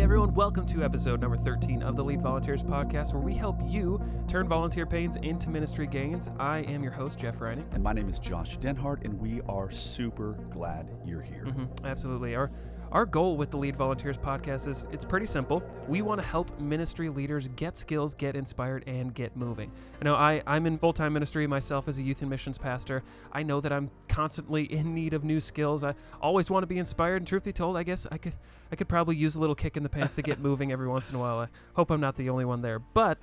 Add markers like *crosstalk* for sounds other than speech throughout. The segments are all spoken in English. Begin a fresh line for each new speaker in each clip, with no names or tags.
Hey everyone, welcome to episode number 13 of the Lead Volunteers podcast, where we help you turn volunteer pains into ministry gains. I am your host, Jeff Reining.
And my name is Josh Denhart, and we are super glad you're here.
Mm-hmm, absolutely. Our our goal with the Lead Volunteers podcast is it's pretty simple. We want to help ministry leaders get skills, get inspired, and get moving. I know I, I'm in full time ministry myself as a youth and missions pastor. I know that I'm constantly in need of new skills. I always want to be inspired, and truth be told, I guess I could I could probably use a little kick in the pants to get *laughs* moving every once in a while. I hope I'm not the only one there. But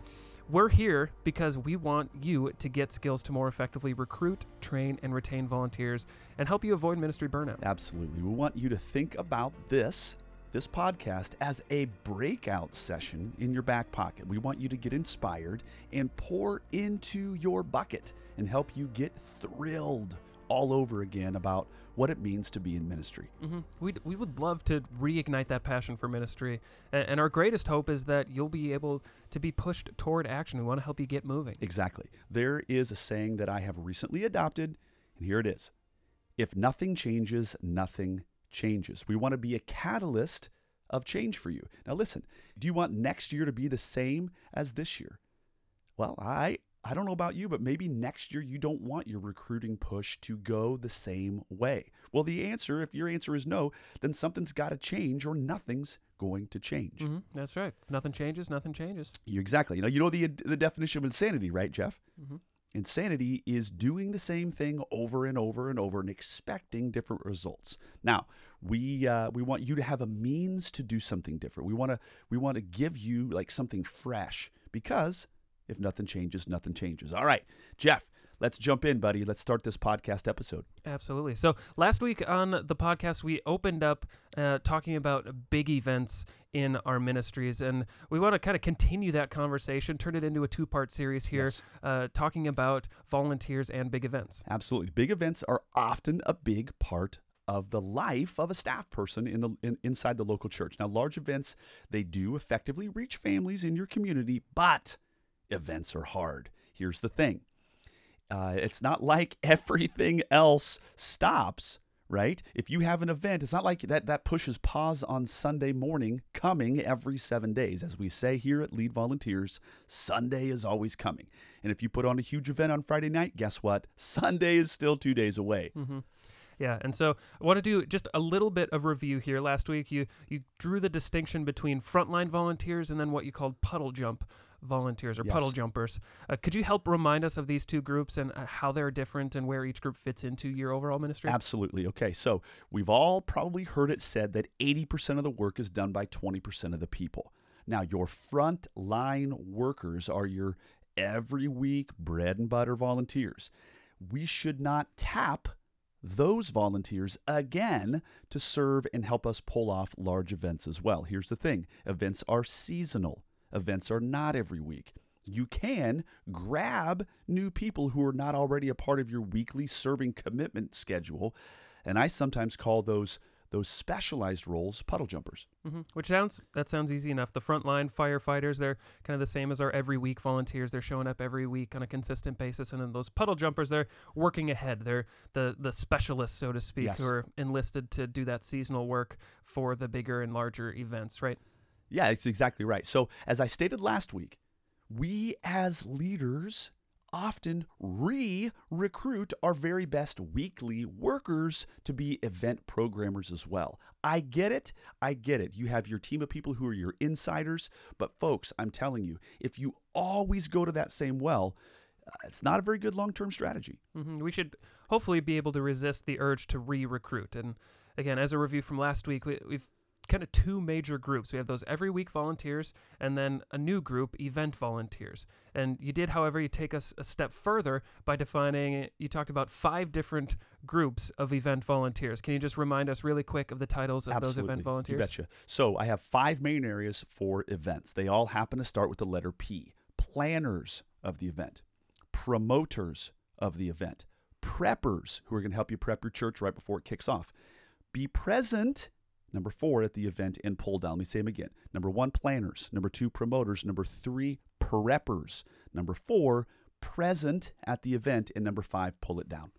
we're here because we want you to get skills to more effectively recruit, train, and retain volunteers and help you avoid ministry burnout.
Absolutely. We want you to think about this this podcast as a breakout session in your back pocket. We want you to get inspired and pour into your bucket and help you get thrilled all over again about what it means to be in ministry.
Mm-hmm. we we would love to reignite that passion for ministry. And, and our greatest hope is that you'll be able to be pushed toward action. We want to help you get moving.
Exactly. There is a saying that I have recently adopted, and here it is If nothing changes, nothing changes. We want to be a catalyst of change for you. Now, listen, do you want next year to be the same as this year? Well, I, I don't know about you, but maybe next year you don't want your recruiting push to go the same way. Well, the answer, if your answer is no, then something's got to change or nothing's going to change.
Mm-hmm. That's right. If nothing changes, nothing changes.
You, exactly. You know, you know the the definition of insanity, right, Jeff?
Mm-hmm.
Insanity is doing the same thing over and over and over and expecting different results. Now, we uh, we want you to have a means to do something different. We want to we want to give you like something fresh because if nothing changes, nothing changes. All right, Jeff, let's jump in, buddy. Let's start this podcast episode.
Absolutely. So last week on the podcast, we opened up uh, talking about big events in our ministries, and we want to kind of continue that conversation, turn it into a two-part series here,
Yes.
uh, talking about volunteers and big events.
Absolutely. Big events are often a big part of the life of a staff person in the in, inside the local church. Now, large events they do effectively reach families in your community, but events are hard. Here's the thing: uh, it's not like *laughs* everything else stops. Right? If you have an event, it's not like that that pushes pause on Sunday morning coming every seven days. As we say here at Lead Volunteers, Sunday is always coming. And if you put on a huge event on Friday night, guess what? Sunday is still two days away.
Mm-hmm. Yeah, and so I want to do just a little bit of review here. Last week, you you drew the distinction between frontline volunteers and then what you called puddle jump volunteers or
Yes.
puddle jumpers. Uh, could you help remind us of these two groups and uh, how they're different and where each group fits into your overall ministry?
Absolutely. Okay. So we've all probably heard it said that 80% of the work is done by 20% of the people. Now, your front line workers are your every week bread and butter volunteers. We should not tap those volunteers again to serve and help us pull off large events as well. Here's the thing events are seasonal, events are not every week. You can grab new people who are not already a part of your weekly serving commitment schedule, and I sometimes call those those specialized roles puddle jumpers.
hmm Which sounds that sounds easy enough. The frontline firefighters, they're kind of the same as our every week volunteers. They're showing up every week on a consistent basis, and then those puddle jumpers, they're working ahead. They're the the specialists, so to speak,
Yes.
who are enlisted to do that seasonal work for the bigger and larger events, right?
Yeah, it's exactly right. So, as I stated last week, we as leaders often re recruit our very best weekly workers to be event programmers as well. I get it. I get it. You have your team of people who are your insiders. But, folks, I'm telling you, if you always go to that same well, uh, it's not a very good long term strategy.
hmm We should hopefully be able to resist the urge to re-recruit. And again, as a review from last week, we, we've kind of two major groups. We have those every week volunteers, and then a new group, event volunteers. And you did, however, you take us a step further by defining. You talked about five different groups of event volunteers. Can you just remind us really quick of the titles of those event volunteers?
You betcha. So I have five main areas for events. They all happen to start with the letter P. Planners of the event, promoters of the event, preppers who are going to help you prep your church right before it kicks off. Be present, number four, at the event and pull down. Let me say them again. Number one, planners. Number two, promoters. Number three, preppers. Number four, present at the event. And number five, pull it down.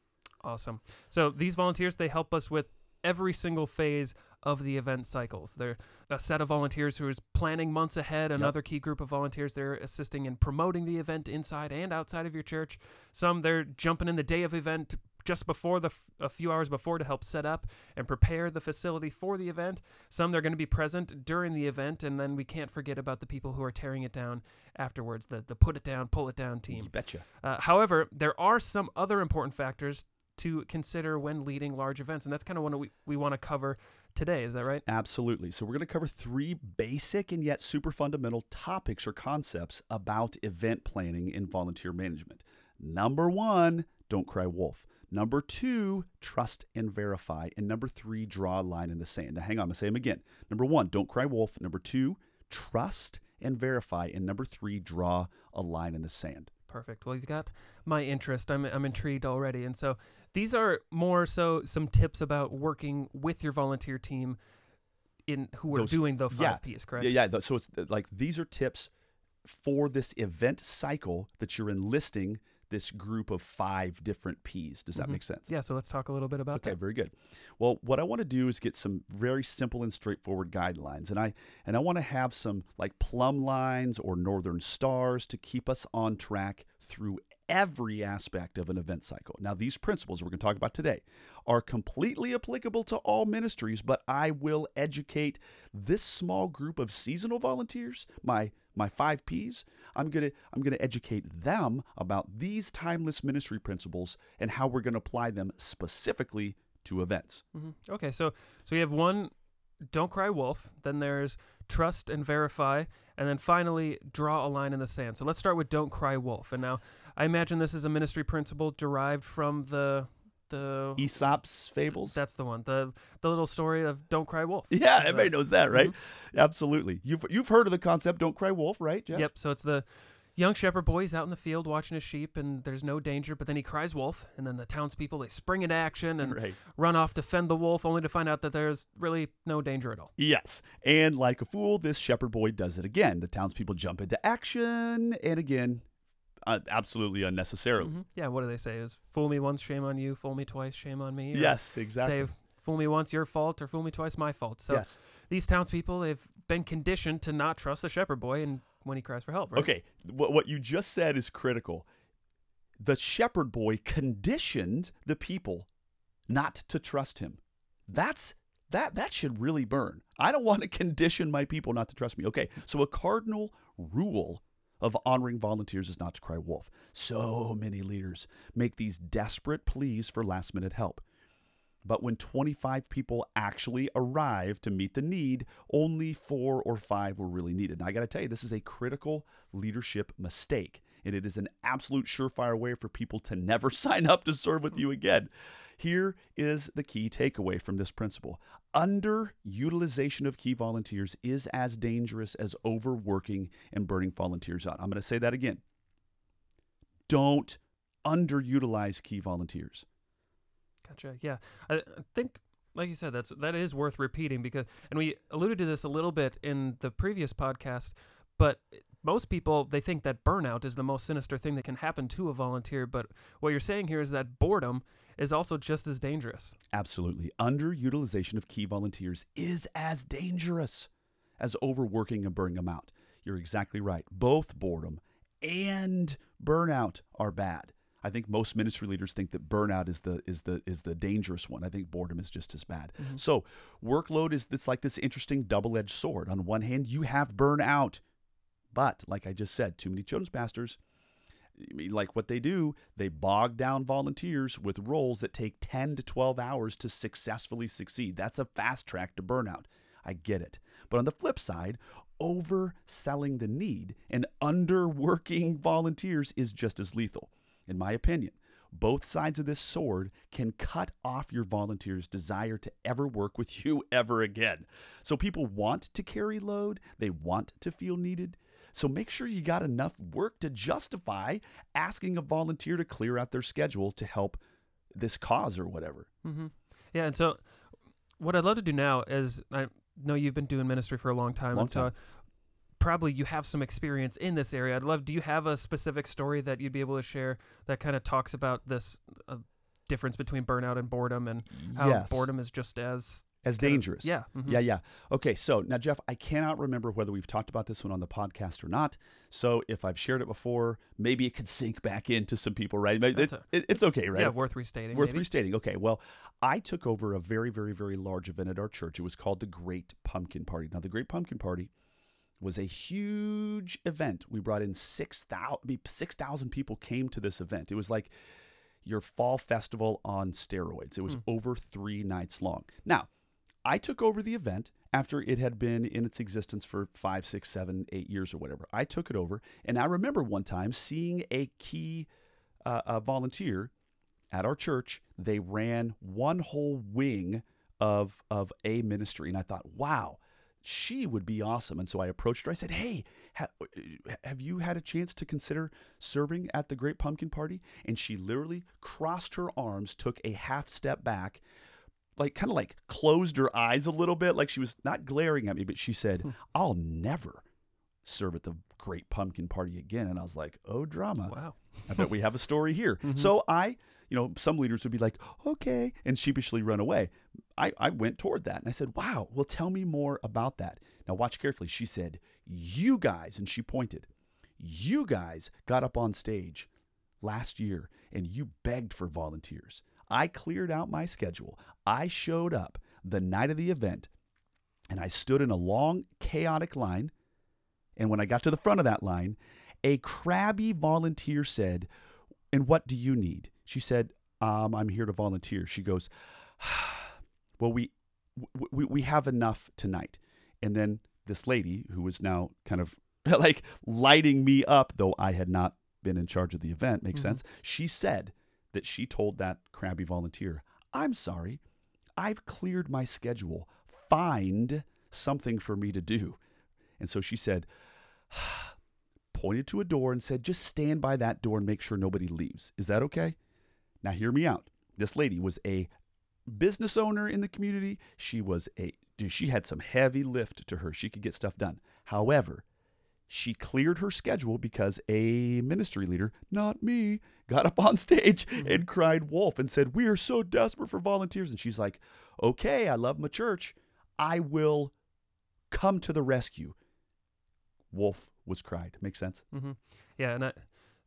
Awesome. So these volunteers they help us with every single phase of the event cycles. They're a set of volunteers who is planning months ahead, another key group of volunteers they're assisting in promoting the event inside and outside of your church. Some they're jumping in the day of event just before the a few hours before to help set up and prepare the facility for the event. Some they're going to be present during the event, and then we can't forget about the people who are tearing it down afterwards. The the put it down, pull it down team.
You betcha.
Uh, however, there are some other important factors to consider when leading large events, and that's kind of what we, we want to cover today. Is that right?
Absolutely. So, we're going to cover three basic and yet super fundamental topics or concepts about event planning and volunteer management. Number one, don't cry wolf. Number two, trust and verify. And number three, draw a line in the sand. Now, hang on, I'm going to say them again. Number one, don't cry wolf. Number two, trust and verify. And number three, draw a line in the sand.
Perfect. Well, you've got my interest. I'm, I'm intrigued already. And so these are more so some tips about working with your volunteer team in who are
Those-
doing the five
yeah.
P's, correct?
Yeah, yeah. So it's like these are tips for this event cycle that you're enlisting this group of five different P's. Does that
Mhm.
make sense?
Yeah, so let's talk a little bit about
Okay,
that. Okay.
Very good. Well, what I want to do is get some very simple and straightforward guidelines, and I and I want to have some like plumb lines or northern stars to keep us on track through every aspect of an event cycle. Now, these principles we're going to talk about today are completely applicable to all ministries, but I will educate this small group of seasonal volunteers, my my 5 Ps. I'm going to I'm going to educate them about these timeless ministry principles and how we're going to apply them specifically to events.
hmm Okay, so so we have one, don't cry wolf. Then there's trust and verify, and then finally draw a line in the sand. So let's start with don't cry wolf. And now I imagine this is a ministry principle derived from the the
Aesop's fables.
that's the one the the little story of don't cry wolf. *laughs*
yeah, everybody knows that, right? Mm-hmm. Absolutely. You've you've heard of the concept "Don't Cry Wolf," right, Jeff?
Yep. So it's the young shepherd boy. is out in the field watching his sheep, and there's no danger. But then he cries wolf, and then the townspeople they spring into action and
Right.
run off to fend the wolf, only to find out that there's really no danger at all.
Yes. And like a fool, this shepherd boy does it again. The townspeople jump into action, and again, uh, absolutely unnecessarily.
Mhm. Yeah. What do they say? Is fool me once, shame on you. Fool me twice, shame on me.
Yes, exactly.
Say fool me once, your fault, or fool me twice, my fault. So
yes.
these townspeople they've been conditioned to not trust the shepherd boy, and when he cries for help, right?
Okay. What what you just said is critical. The shepherd boy conditioned the people not to trust him. That's that that should really burn. I don't want to condition my people not to trust me. Okay. So a cardinal rule of honoring volunteers is not to cry wolf. So many leaders make these desperate pleas for last minute help. But when 25 people actually arrive to meet the need, only four or five were really needed. And I got to tell you, this is a critical leadership mistake. And it is an absolute surefire way for people to never *laughs* sign up to serve with you again. Here is the key takeaway from this principle underutilization of key volunteers is as dangerous as overworking and burning volunteers out. I'm going to say that again. Don't underutilize key volunteers.
Gotcha. Yeah, I, I think, like you said, that's that is worth repeating because, and we alluded to this a little bit in the previous podcast, but most people they think that burnout is the most sinister thing that can happen to a volunteer. But what you're saying here is that boredom is also just as dangerous.
Absolutely. Underutilization of key volunteers is as dangerous as overworking and burning them out. You're exactly right. Both boredom and burnout are bad. I think most ministry leaders think that burnout is the is the is the dangerous one. I think boredom is just as bad. Mm-hmm. So workload is it's like this interesting double-edged sword. On one hand, you have burnout, but like I just said, too many children's pastors like what they do, they bog down volunteers with roles that take 10 to 12 hours to successfully succeed. That's a fast track to burnout. I get it. But on the flip side, overselling the need and underworking volunteers is just as lethal, in my opinion. Both sides of this sword can cut off your volunteers' desire to ever work with *laughs* you ever again. So people want to carry load, they want to feel needed. So make sure you got enough work to justify asking a volunteer to clear out their schedule to help this cause or whatever.
hmm Yeah, and so what I'd love to do now is I know you've been doing ministry for a long time,
Long
and so
time.
probably you have some experience in this area. I'd love. Do you have a specific story that you'd be able to share that kind of talks about this uh, difference between burnout and boredom, and how
yes.
boredom is just as
as
kind of-
dangerous.
yeah. mhm.
Yeah, yeah. Okay, so now, Jeff, I cannot remember whether we've talked about this one on the podcast or not. So if I've shared it before, maybe it could sink back into some people, right? It-
a-
it- it's okay, right?
Yeah, worth restating.
Worth
maybe.
restating. Okay, well, I took over a very, very, very large event at our church. It was called the Great Pumpkin Party. Now, the Great Pumpkin Party was a huge event. We brought in 6,000 6,000 people came to this event. It was like your fall festival on steroids. It was
Hmm.
over three nights long. Now, I took over the event after it had been in its existence for five, six, seven, eight years or whatever. I took it over, and I remember one time seeing a key uh, a volunteer at our church. They ran one whole wing of of a ministry, and I thought, wow, she would be awesome. And so I approached her. I said, hey, ha- have you had a chance to consider serving at the Great Pumpkin Party? And she literally crossed her arms, took a half step back, like kind of like closed her eyes a little bit, like she was not glaring at me, but she said, I'll never serve at the Great Pumpkin Party again. And I was like, oh, drama.
Wow.
I bet we have a story here. *laughs*
Mm-hmm.
So I, you know, some leaders would be like, okay, and sheepishly run away. I, I went toward that and I said, wow, well, tell me more about that. Now, watch carefully. She said, you guys, and she pointed, you guys got up on stage last year and you begged for volunteers. I cleared out my schedule. I showed up the night of the event and I stood in a long, chaotic line. And when I got to the front of that line, a crabby volunteer said, And what do you need? She said, um, I'm here to volunteer. She goes, *sighs* Well, we, we, we have enough tonight. And then this lady, who was now kind of *laughs* like lighting me up, though I had not been in charge of the event, makes
Mhm.
sense. She said that she told that crabby volunteer, I'm sorry, I've cleared my schedule. Find something for me to do. And so she said, *sighs* pointed to a door and said, just stand by that door and make sure nobody leaves. Is that okay? Now, hear me out. This lady was a business owner in the community. She was a, dude, she had some heavy lift to her. She could get stuff done. However, she cleared her schedule because a ministry leader, not me, got up on *laughs* stage and cried wolf and said, We are so desperate for volunteers. And she's like, Okay, I love my church. I will come to the rescue. Wolf was cried. Makes sense?
Mm-hmm. Yeah, and I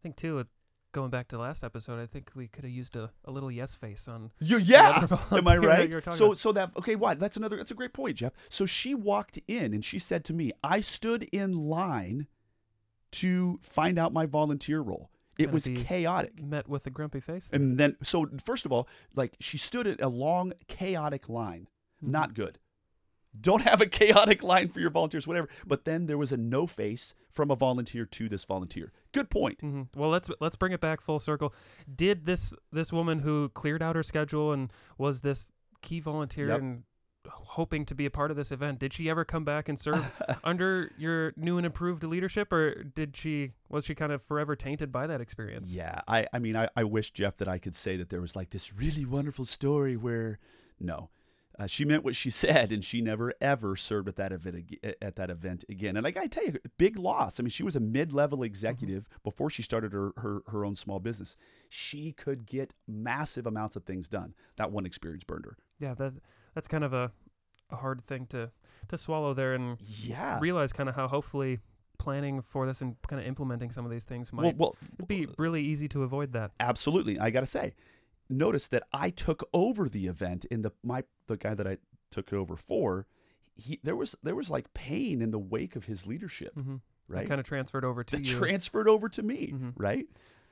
think too, it, going back to the last episode, I think we could have used a, a little yes face on.
You, yeah. *laughs* Am I *laughs* right?
you were talking
So
about.
so that okay, what? That's another that's a great point, Jeff. So she walked in and she said to me, I stood in line to find out my volunteer role. It was chaotic.
met with a grumpy face.
And then so first of all, like she stood at a long chaotic line.
Mm-hmm.
Not good. Don't have a chaotic line for your volunteers, whatever. But then there was a no face from a volunteer to this volunteer. Good point.
hmm Well, let's let's bring it back full circle. Did this this woman who cleared out her schedule and was this key volunteer
Yep.
and hoping to be a part of this event, did she ever come back and serve *laughs* under your new and improved leadership, or did she was she kind of forever tainted by that experience?
Yeah, I, I mean, I, I wish Jeff that I could say that there was like this really wonderful story where, no, uh, she meant what she *laughs* said, and she never ever served at that event at that event again. And like I tell you, big loss. I mean, she was a mid-level executive before she started her, her her own small business. She could get massive amounts of things done. That one experience burned her.
Yeah, that that's kind of a a hard thing to to swallow there and
Yeah.
realize kind of how hopefully planning for this and kind of implementing some of these things
well,
might
well,
be really easy to avoid that.
absolutely. I got to say, notice that I took over the event in the my the guy that I took it over for. He there was there was like pain in the wake of his leadership,
hmm
right?
Kind of transferred over to
that
you.
transferred over to me,
Mhm.
right?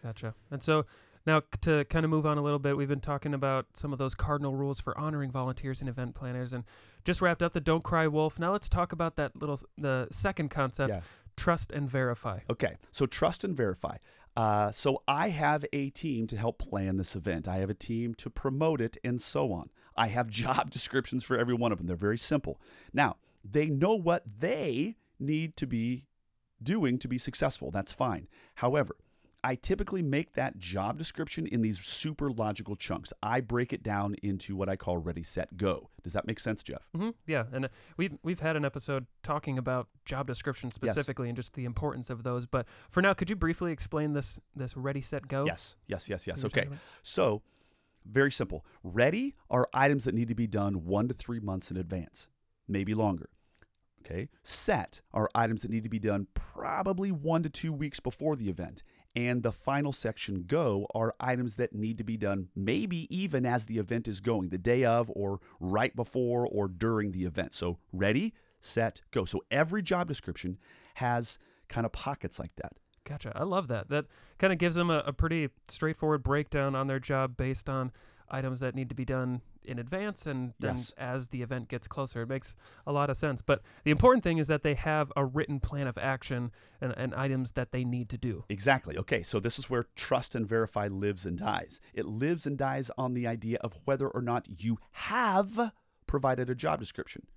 Gotcha. And so now to kind of move on a little bit, we've been talking about some of those cardinal rules for honoring volunteers and event planners, and just wrapped up the "Don't Cry Wolf." Now let's talk about that little the second concept:
Yeah.
trust and verify.
Okay, so trust and verify. Uh, so I have a team to help plan this event. I have a team to promote it, and so on. I have *laughs* job descriptions for every one of them. They're very simple. Now they know what they need to be doing to be successful. That's fine. However, I typically make that job description in these super logical chunks. I break it down into what I call ready, set, go. Does that make sense, Jeff?
hmm Yeah, and uh, we've we've had an episode talking about job descriptions
Yes.
specifically and just the importance of those. But for now, could you briefly explain this this ready, set, go?
Yes, yes, yes, yes. Okay. So, Very simple. Ready are items that need to be done one to three months in advance, maybe longer. Okay. Set are items that need to be done probably one to two weeks before the event. And the final section, go, are items that need to be done maybe even as the event is going, the day of, or right before, or during the event. So, ready, set, go. So, every job description has kind of pockets like that.
Gotcha. I love that. That kind of gives them a, a pretty straightforward breakdown on their job based on items that need to be done in advance and then
Yes.
as the event gets closer. It makes a lot of sense. But the important thing is that they have a written plan of action and, and items that they need to do.
Exactly. Okay, so this is where trust and verify lives and dies. It lives and dies on the idea of whether or not you have provided a job description.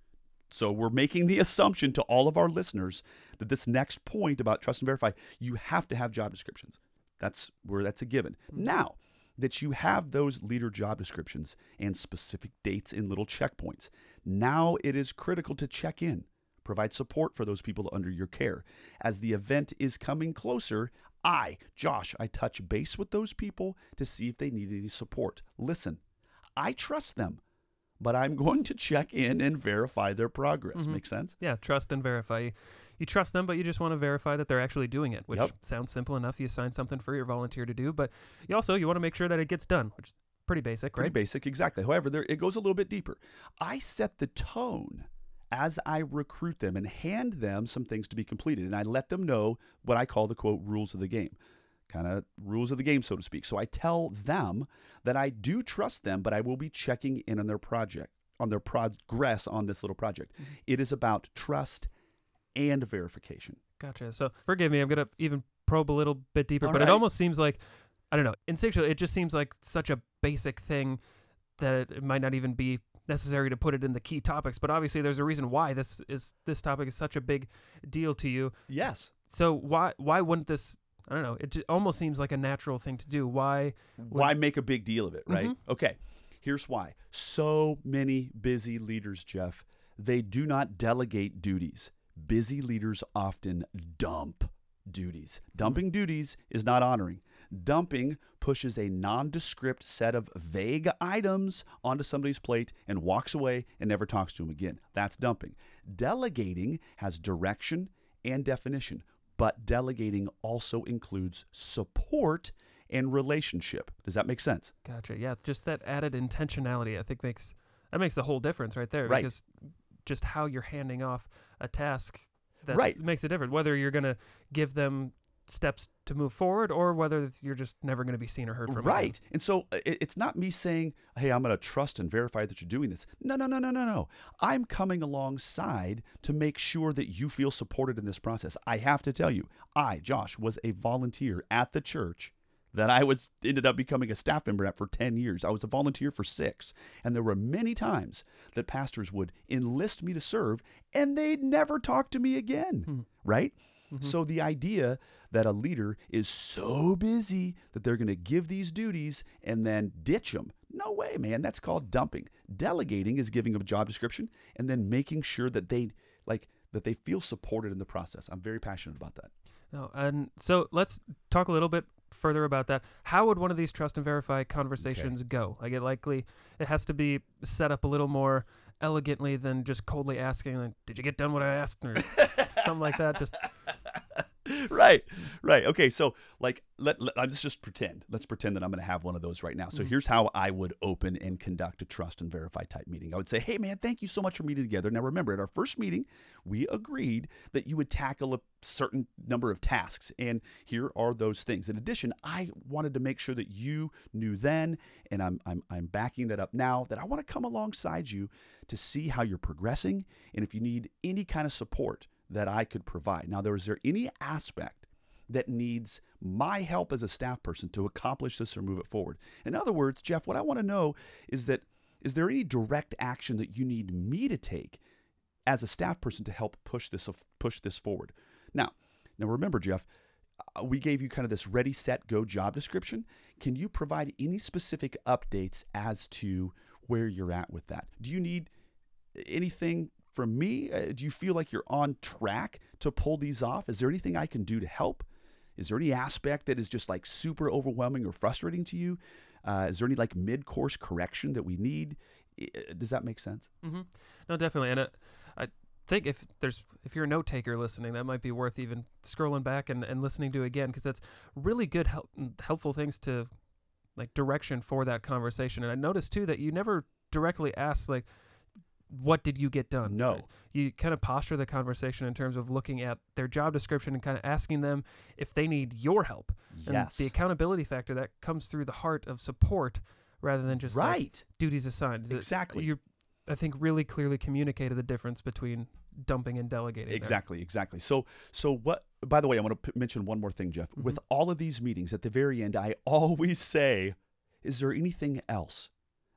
So we're making the *laughs* assumption to all of our listeners that this next point about trust and verify, you have to have job descriptions. That's where that's a given. Mm-hmm. Now that you have those leader job descriptions and specific dates in little checkpoints, now it is critical to check in, provide support for those people under your care. As the event is coming closer, I, Josh, I touch base with those people to see if they need any support. Listen, I trust them, but I'm going to check in and verify their progress.
Mhm.
Make sense?
Yeah, trust and verify. You, trust them, but you just want to verify that they're actually doing it, which
Yep.
sounds simple enough. You assign something for your volunteer to do, but you also you want to make sure that it gets done, which is pretty basic,
Pretty
right?
basic, exactly. However, there it goes a little bit deeper. I set the tone as I recruit them and hand them some things to be completed, and I let them know what I call the quote rules of the game, kind of rules of the game, so to speak. So I tell them that I do trust them, but I will be checking in on their project, on their progress on this little project.
Mm-hmm.
It is about trust and verification.
Gotcha. So forgive me, I'm gonna even probe a little bit deeper,
All
but
right.
it almost seems like I don't know, instinctually, it just seems like such a basic thing that it might not even be necessary to put it in the key topics. But obviously, there's a reason why this is this topic is such a big deal to you.
Yes.
So why why wouldn't this? I don't know. It almost seems like a natural thing to do. Why?
Why make a big deal of it, right?
Mhm.
Okay, here's why. So many busy leaders, Jeff, they do not delegate duties. Busy leaders often dump duties. Dumping duties is not honoring. Dumping pushes a nondescript set of vague items onto somebody's plate and walks away and never talks to them again. That's dumping. Delegating has direction and definition, but delegating also includes support and relationship. Does that make sense?
Gotcha. Yeah, just that added intentionality, I think makes that makes the whole difference right there.
Right.
Because just how you're handing off a task that
Right.
makes a difference. Whether you're gonna give them steps to move forward or whether it's, you're just never gonna be seen or heard from. again.
Right. And so it- it's not me saying, hey, I'm going to trust and verify that you're doing this. No, no, no, no, no, no. I'm coming alongside to make sure that you feel supported in this process. I have to tell you, I, Josh, was a volunteer at the church that I was ended up becoming a staff member at for 10 years. I was a volunteer for 6, and there were many times that pastors would enlist me to serve and they'd never talk to me again,
Hmm.
right?
Mhm.
So the idea that a leader is so busy that they're going to give these duties and then ditch them. No way, man. That's called dumping. Delegating is giving a job description and then making sure that they like that they feel supported in the process. I'm very passionate about that.
No, and so let's talk a little bit further about that. How would one of these trust and verify conversations go? Like it likely it has to be set up a little more elegantly than just coldly asking, like, "Did you get done what I asked?" or *laughs* something like that. Just *laughs*
right, right. Okay, so like, let, let let's just pretend. Let's pretend that I'm going to have one of those right now. So
Mhm.
here's how I would open and conduct a trust and verify type meeting. I would say, "Hey, man, thank you so much for meeting together." Now, remember, at our first meeting, we agreed that you would tackle a certain number of tasks, and here are those things. In addition, I wanted to make sure that you knew then, and I'm I'm I'm backing that up now. That I want to come alongside you to see how you're progressing, and if you need any kind of support that I could provide. Now, there is there any aspect that needs my help as a staff person to accomplish this or move it forward? In other words, Jeff, what I want to know is that is there any direct action that you need me to take as a staff person to help push this push this forward? Now, now remember, Jeff, uh, we gave you kind of this ready, set, go job description. Can you provide any specific updates as to where you're at with that? Do you need anything from me? Uh, do you feel like you're on track to pull these off? Is there anything I can do to help? Is there any aspect that is just like super overwhelming or frustrating to you? Uh, is there any like mid course correction that we need? Does that make sense?
Mm-hmm. No, definitely. And it, I think if there's if you're a note taker listening, that might be worth even scrolling back and, and listening to again because that's really good help, helpful things to like direction for that conversation. And I noticed too that you never directly ask like, "What did you get done?"
No.
You kind of posture the conversation in terms of looking at their job description and kind of asking them if they need your help. And
Yes.
the accountability factor that comes through the heart of support rather than just like,
right.
duties assigned.
Exactly.
You, I think, really clearly communicated the difference between dumping and delegating. there.
Exactly, exactly. So, so what? By the way, I want to p- mention one more thing, Jeff. With
Mm-hmm.
all of these meetings, at the very end, I *laughs* always say, "Is there anything else?"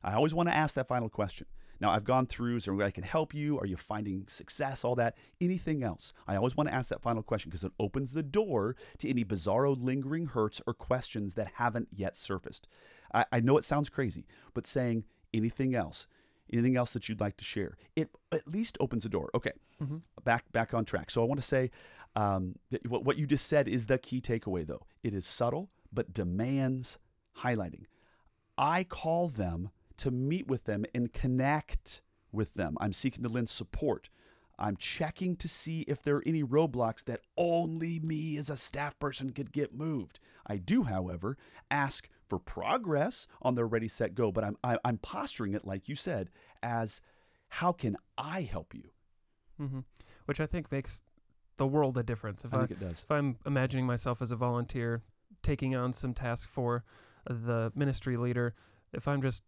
I always want to ask that final question. Now, I've gone through. Is there a way I can help you? Are you finding success? All that. Anything else? I always want to ask that final question because it opens the door to any bizarro, lingering hurts or questions that haven't yet surfaced. I, I know it sounds crazy, but saying anything else, anything else that you'd like to share, it at least opens the door. Okay
Mhm.
back back on track. So I want to say um, that what what you just said is the key takeaway, though. It is subtle but demands highlighting. I call them to meet with them and connect with them. I'm seeking to lend support. I'm checking to see if there are any roadblocks that only me as a staff person could get moved. I do, however, ask for progress on their ready, set, go, but I'm I, I'm posturing it like you said as how can I help you?
hmm Which I think makes the world a difference. If
I
I,
think it does.
if I'm imagining myself as a volunteer taking on some task for the ministry leader, if I'm just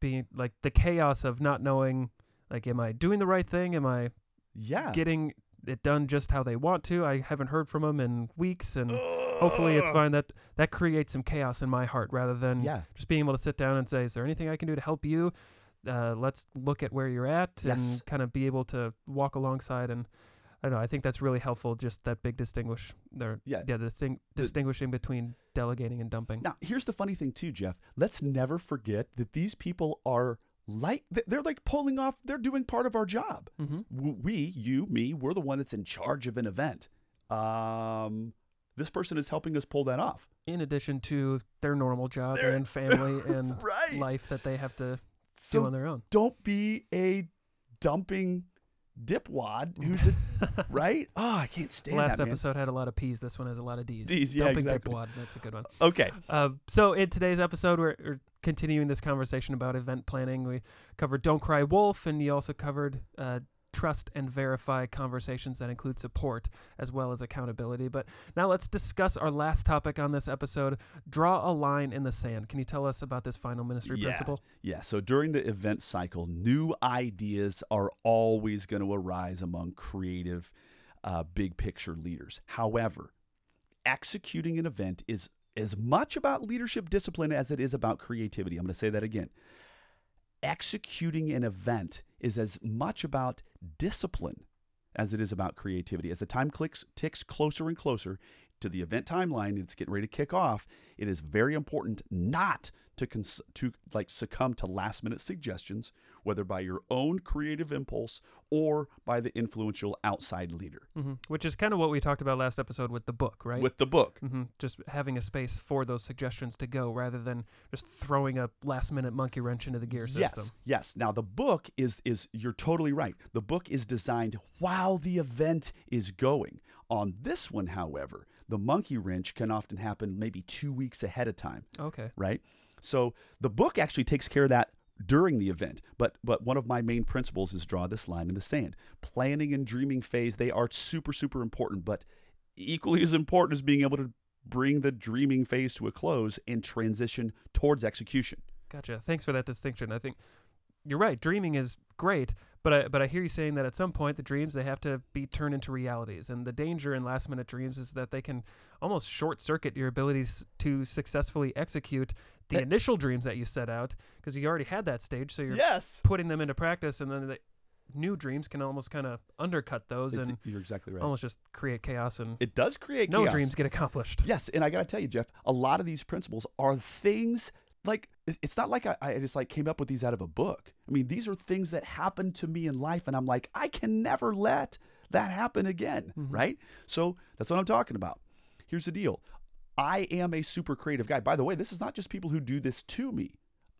being like the chaos of not knowing, like, am I doing the right thing? Am I
Yeah.
getting it done just how they want to? I haven't heard from them in weeks, and hopefully it's fine. That that creates some chaos in my heart rather than
Yeah.
just being able to sit down and say, "Is there anything I can do to help you?" Uh, let's look at where you're at
Yes.
and kind of be able to walk alongside. And I don't know. I think that's really helpful. Just that big distinguish there.
Yeah.
Yeah. Disting-
The-
distinguishing between delegating and dumping.
Now, here's the funny thing too, Jeff. Let's never forget that these people are like they're like pulling off. They're doing part of our job.
Mm-hmm.
We, you, me, we're the one that's in charge of an event. Um, this person is helping us pull that off.
In addition to their normal job
They're-
and family *laughs* and
Right.
life that they have to do on their own.
don't be a dumping dipwad *laughs* who's a right. Oh, I can't stand
Last
that
episode had a lot of P's. This one has a lot of D's.
D's, yeah,
Dumping
exactly.
dipwad. That's a good one.
Okay.
Uh, so in today's episode, we're, we're continuing this conversation about event planning. We covered "Don't Cry Wolf," and you also covered uh, trust and verify conversations that include support as well as accountability. But now let's discuss our last topic on this episode: draw a line in the sand. Can you tell us about this final ministry
Yeah.
principle?
Yeah, so during the event cycle, new ideas are always going to arise among creative, uh, big picture leaders. However, executing an event is as much about leadership discipline as it is about creativity. I'm going to say that again. Executing an event is as much about discipline as it is about creativity. As the time clicks, ticks closer and closer to the event timeline, and it's getting ready to kick off. It is very important not to cons- to like succumb to last minute suggestions, whether by your own creative impulse or by the influential outside leader.
hmm Which is kind of what we talked about last episode with the book, right?
With the book,
hmm Just having a space for those suggestions to go rather than just throwing a last minute monkey wrench into the gear system.
Yes, yes. Now the book is is you're totally right. The book is designed while the event is going. On this one, however, the monkey wrench can often happen maybe two weeks ahead of time,
Okay.
right? So the book actually takes care of that during the event. But but one of my main principles is draw this line in the sand. Planning and dreaming phase, they are super, super important, but equally as important as being able to bring the dreaming phase to a close and transition towards execution.
Gotcha. Thanks for that distinction. I think you're right. Dreaming is great, but I, but I hear you saying that at some point the dreams they have to be turned into realities, and the danger in last minute dreams is that they can almost short circuit your abilities to successfully execute the
Eh.
initial dreams that you set out because you already had that stage, so you're
Yes.
putting them into practice, and then the new dreams can almost kind of undercut those
It's-
and
you're exactly right.
almost just create chaos and
It does create
no
chaos.
dreams get accomplished.
Yes, and I gotta tell you, Jeff, a lot of these principles are things like it's- not like I, I just like came up with these out of a book. I mean, these are things that happened to me in life, and I'm like, I can never let that happen again,
Mhm.
right? So that's what I'm talking about. Here's the deal: I am a super creative guy. By the way, this is not just people who do this to me.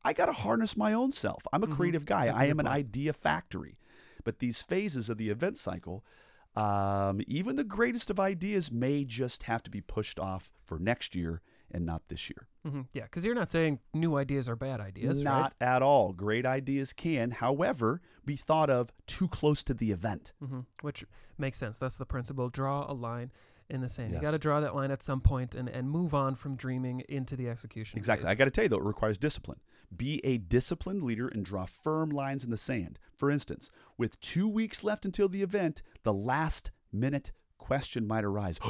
I got to harness my own self. I'm a
Mhm.
creative guy.
That's
I am an
point.
idea factory. But these phases of the event cycle, um, even the greatest of ideas may just have to be pushed off for next year and not this year.
hmm Yeah, because you're not saying new ideas are bad ideas, right?
not at all. Great ideas can, however, be thought of too close to the event.
hmm Which makes sense. That's the principle. Draw a line in the sand. You got to draw that line at some point and, and move on from dreaming into the execution.
Exactly. I got to tell you, though, it requires discipline. Be a disciplined leader and draw firm lines in the sand. For instance, with two weeks left until the event, the last minute question might arise *gasps*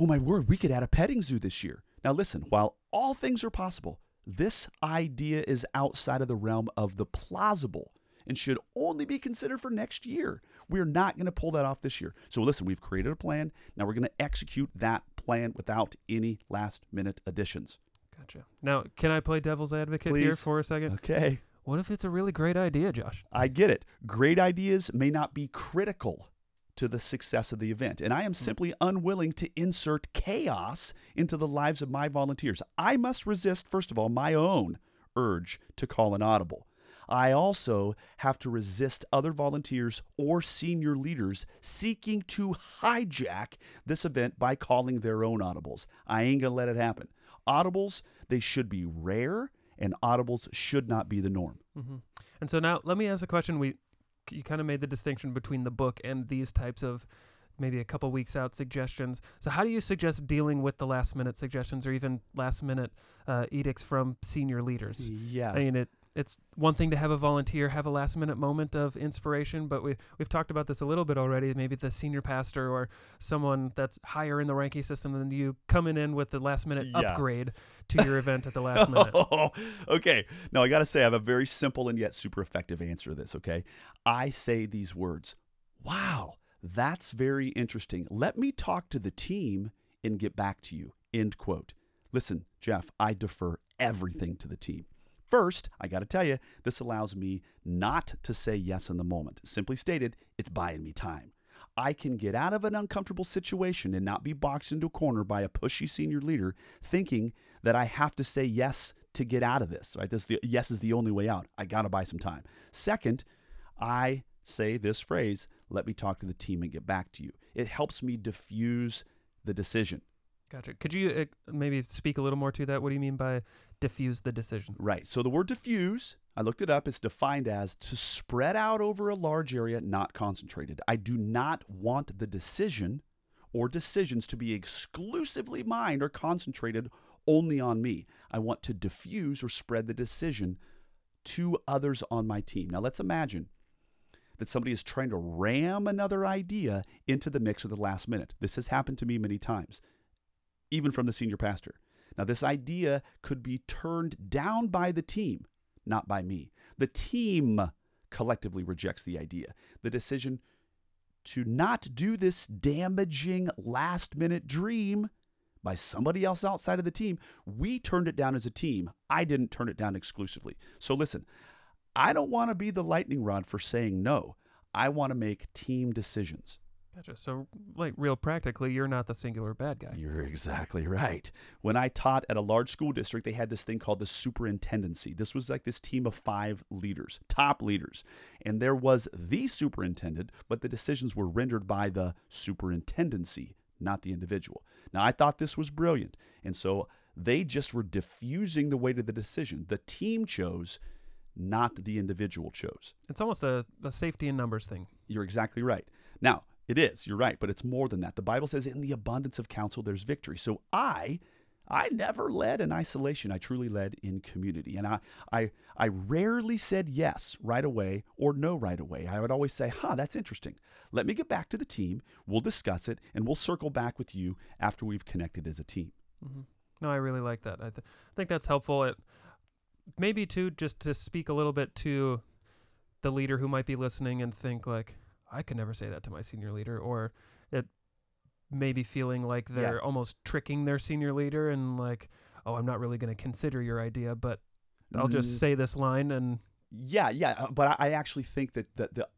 Oh, my word, we could add a petting zoo this year. Now, listen, while all things are possible, this idea is outside of the realm of the plausible and should only be considered for next year. We're not going to pull that off this year. So, listen, we've created a plan. Now we're going to execute that plan without any last minute additions.
Gotcha. Now, can I play devil's advocate here for a second?
Okay.
What if it's a really great idea, Josh?
I get it. Great ideas may not be critical to the success of the event, and I am simply unwilling to insert chaos into the lives of my volunteers. I must resist, first of all, my own urge to call an audible. I also have to resist other volunteers or senior leaders seeking to hijack this event by calling their own audibles. I ain't gonna let it happen. Audibles, they should be rare, and audibles should not be the norm.
Mm-hmm. And so now let me ask a question. We you kind of made the distinction between the book and these types of maybe a couple weeks out suggestions. So how do you suggest dealing with the last minute suggestions or even last minute uh, edicts from senior leaders?
Yeah.
I mean, it it's one thing to have a volunteer have a last minute moment of inspiration, but we we've talked about this a little bit already. Maybe the senior pastor or someone that's higher in the ranking system than you coming in with the last minute
Yeah.
upgrade to your event at the last minute. *laughs*
Oh, okay. Now I got to say I have a very simple and yet super effective answer to this, okay? I say these words. Wow, that's very interesting. Let me talk to the team and get back to you. End quote. Listen, Jeff, I defer everything to the team. First, I got to tell you, this allows me not to say yes in the moment. Simply stated, it's buying me time. I can get out of an uncomfortable situation and not be boxed into a corner by a pushy senior leader thinking that I have to say yes to get out of this. Right? This the yes is the only way out. I got to buy some time. Second, I say this phrase, let me talk to the team and get back to you. It helps me diffuse the decision.
Gotcha. Could you uh, maybe speak a little more to that? What do you mean by diffuse the decision?
Right. So the word diffuse, I looked it up, it's defined as to spread out over a large area, not concentrated. I do not want the decision or decisions to be exclusively mine or concentrated only on me. I want to diffuse or spread the decision to others on my team. Now let's imagine that somebody is trying to ram another idea into the mix at the last minute. This has happened to me many times, even from the senior pastor. Now, this idea could be turned down by the team, not by me. The team collectively rejects the idea. The decision to not do this damaging last minute dream by somebody else outside of the team, we turned it down as a team. I didn't turn it down exclusively. So, listen, I don't want to be the lightning rod for saying no. I want to make team decisions.
Gotcha. So, like, real practically, you're not the singular bad guy.
You're exactly right. When I taught at a large school district, they had this thing called the superintendency. This was like this team of five leaders, top leaders. And there was the superintendent, but the decisions were rendered by the superintendency, not the individual. Now, I thought this was brilliant. And so they just were diffusing the weight of the decision. The team chose, not the individual chose.
It's almost a, a safety in numbers thing.
You're exactly right. Now, it is, you're right, but it's more than that. The Bible says in the abundance of counsel there's victory. So I I never led in isolation. I truly led in community. And I I I rarely said yes right away or no right away. I would always say, "Huh, that's interesting. Let me get back to the team. We'll discuss it and we'll circle back with you after we've connected as a team."
hmm No, I really like that. I, th- I think that's helpful. It, maybe too, just to speak a little bit to the leader who might be listening and think like, I could never say that to my senior leader, or it maybe feeling like they're almost tricking their senior leader and like, oh, I'm not really going to consider your idea, but I'll
Mm,
just say this line and
Yeah, yeah, uh, but I I actually think that that that,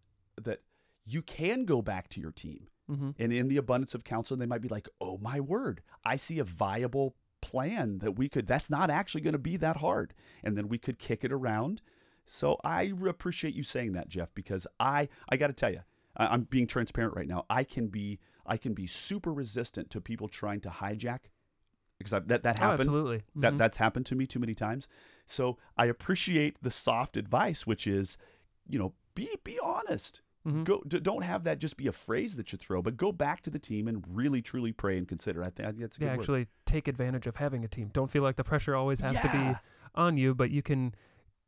that you can go back to your team
hmm
And in the abundance of counsel, they might be like, oh my word, I see a viable plan that we could that's not actually going to be that hard and then we could kick it around. So i appreciate you saying that jeff because i i got to tell you I, i'm being transparent right now i can be i can be super resistant to people trying to hijack because I, that that
Oh,
happened
absolutely.
that
Mhm.
that's happened to me too many times so i appreciate the soft advice which is you know be be honest
Mhm.
go d- don't have that just be a phrase that you throw but go back to the team and really truly pray and consider i think, I think that's a good
yeah, actually take advantage of having a team. Don't feel like the pressure always has to be on you, but you can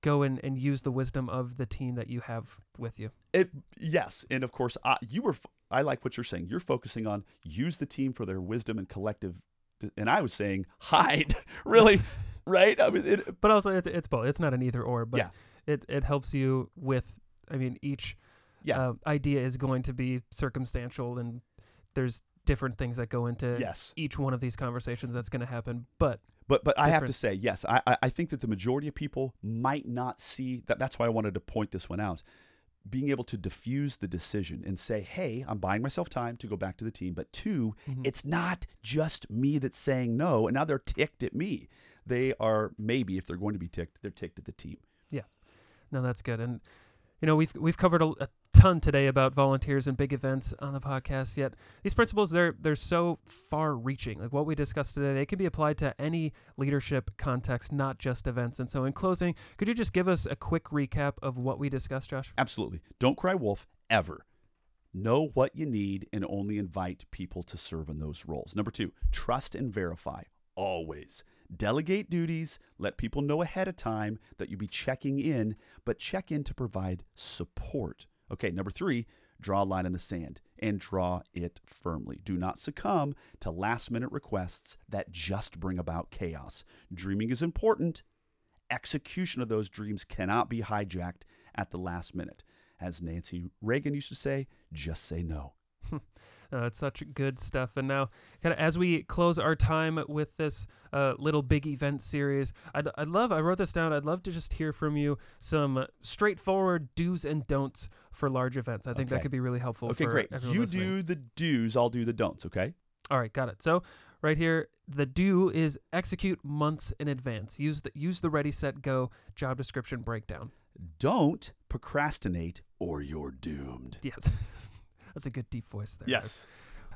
go in and use the wisdom of the team that you have with you.
It yes, and of course, I, you were. I like what you're saying. You're focusing on use the team for their wisdom and collective. And I was saying hide, *laughs* really, *laughs* right? I mean, it,
But also, it's, it's both. It's not an either or, but
Yeah.
it, it helps you with, I mean, each
yeah,
uh, idea is going to be circumstantial and there's different things that go into
yes.
each one of these conversations that's going to happen. But
But but I have to say yes. I I- I think that the majority of people might not see that. That's why I wanted to point this one out. Being able to diffuse the decision and say, "Hey, I'm buying myself time to go back to the team." But 2
Mhm.
it's not just me that's saying no, and now they're ticked at me. They are maybe if they're going to be ticked, they're ticked at the team. Yeah.
No, that's good. And you know, we've we've covered a, a ton today about volunteers and big events on the podcast. Yet these principles they're they're so far-reaching. Like what we discussed today, they can be applied to any leadership context, not just events. And so, in closing, could you just give us a quick recap of what we discussed, Josh?
Absolutely. Don't cry wolf ever. Know what you need and only invite people to serve in those roles. Number two, trust and verify always. Delegate duties, let people know ahead of time that you'll be checking in, but check in to provide support. Okay, number three, draw a line in the sand and draw it firmly. Do not succumb to last minute requests that just bring about chaos. Dreaming is important, execution of those dreams cannot be hijacked at the last minute. As Nancy Reagan used to say, just say no. *laughs*
Uh, it's such good stuff. And now, kind of as we close our time with this uh, little big event series, I'd, I'd love, I wrote this down, I'd love to just hear from you some straightforward do's and don'ts for large events. I think that could be really helpful.
Okay,
for
great.
everyone
You
listening.
do the do's, I'll do the don'ts, okay?
All right, got it. So right here, the do is execute months in advance. Use the use the ready set go job description breakdown.
Don't procrastinate or you're doomed.
Yes. *laughs* That's a good deep voice there. Yes.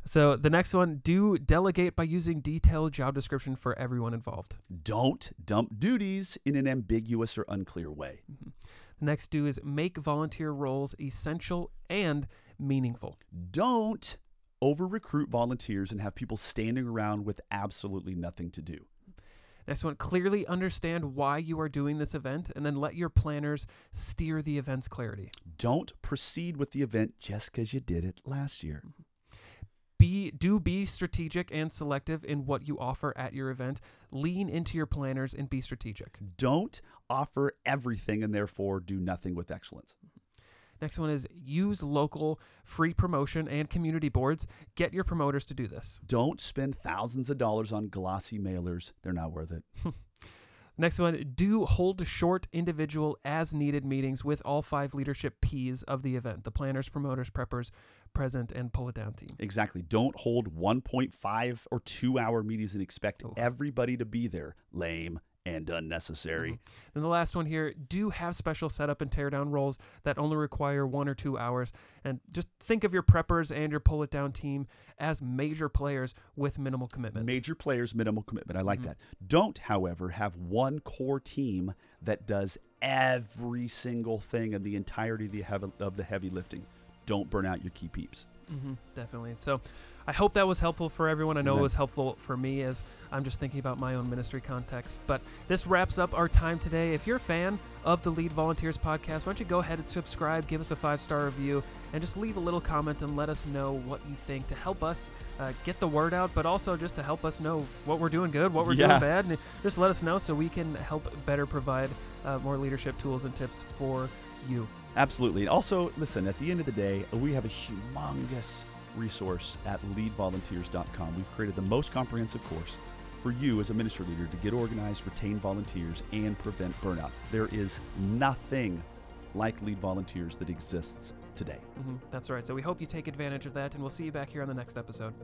So the next one, do delegate by using detailed job description for everyone involved.
Don't dump duties in an ambiguous or unclear way. Mm-hmm.
The next do is make volunteer roles essential and meaningful.
Don't over recruit volunteers and have people standing around with absolutely nothing to do.
Next one, clearly understand why you are doing this event and then let your planners steer the event's clarity.
Don't proceed with the event just because you did it last year. Mm-hmm.
Be do be strategic and selective in what you offer at your event. Lean into your planners and be strategic.
Don't offer everything and therefore do nothing with excellence. Mm-hmm.
Next one is use local free promotion and community boards. Get your promoters to do this.
Don't spend thousands of dollars on glossy mailers. They're not worth it. *laughs*
Next one, do hold short individual as needed meetings with all five leadership P's of the event the planners, promoters, preppers, present, and pull it down team.
Exactly. Don't hold 1.5 or 2 hour meetings and expect
Oof.
everybody to be there. Lame and unnecessary.
And the last one here, do have special setup and tear down roles that only require one or two hours. And just think of your preppers and your pull it down team as major players with minimal commitment.
Major players, minimal commitment. I like
Mhm.
that. Don't, however, have one core team that does every single thing and the entirety of the heavy, of the heavy lifting. Don't burn out your key peeps.
hmm definitely. So I hope that was helpful for everyone. I know it was helpful for me as I'm just thinking about my own ministry context. But this wraps up our time today. If you're a fan of the Lead Volunteers podcast, why don't you go ahead and subscribe, give us a five star review, and just leave a little comment and let us know what you think to help us uh, get the word out, but also just to help us know what we're doing good, what we're
Yeah.
doing bad, and just let us know so we can help better provide uh, more leadership tools and tips for you.
Absolutely. And also, listen, at the end of the day, we have a humongous resource at leadvolunteers.com. We've created the most comprehensive course for you as a ministry leader to get organized, retain volunteers, and prevent burnout. There is nothing like Lead Volunteers that exists today.
hmm that's right. So we hope you take advantage of that, and we'll see you back here on the next episode.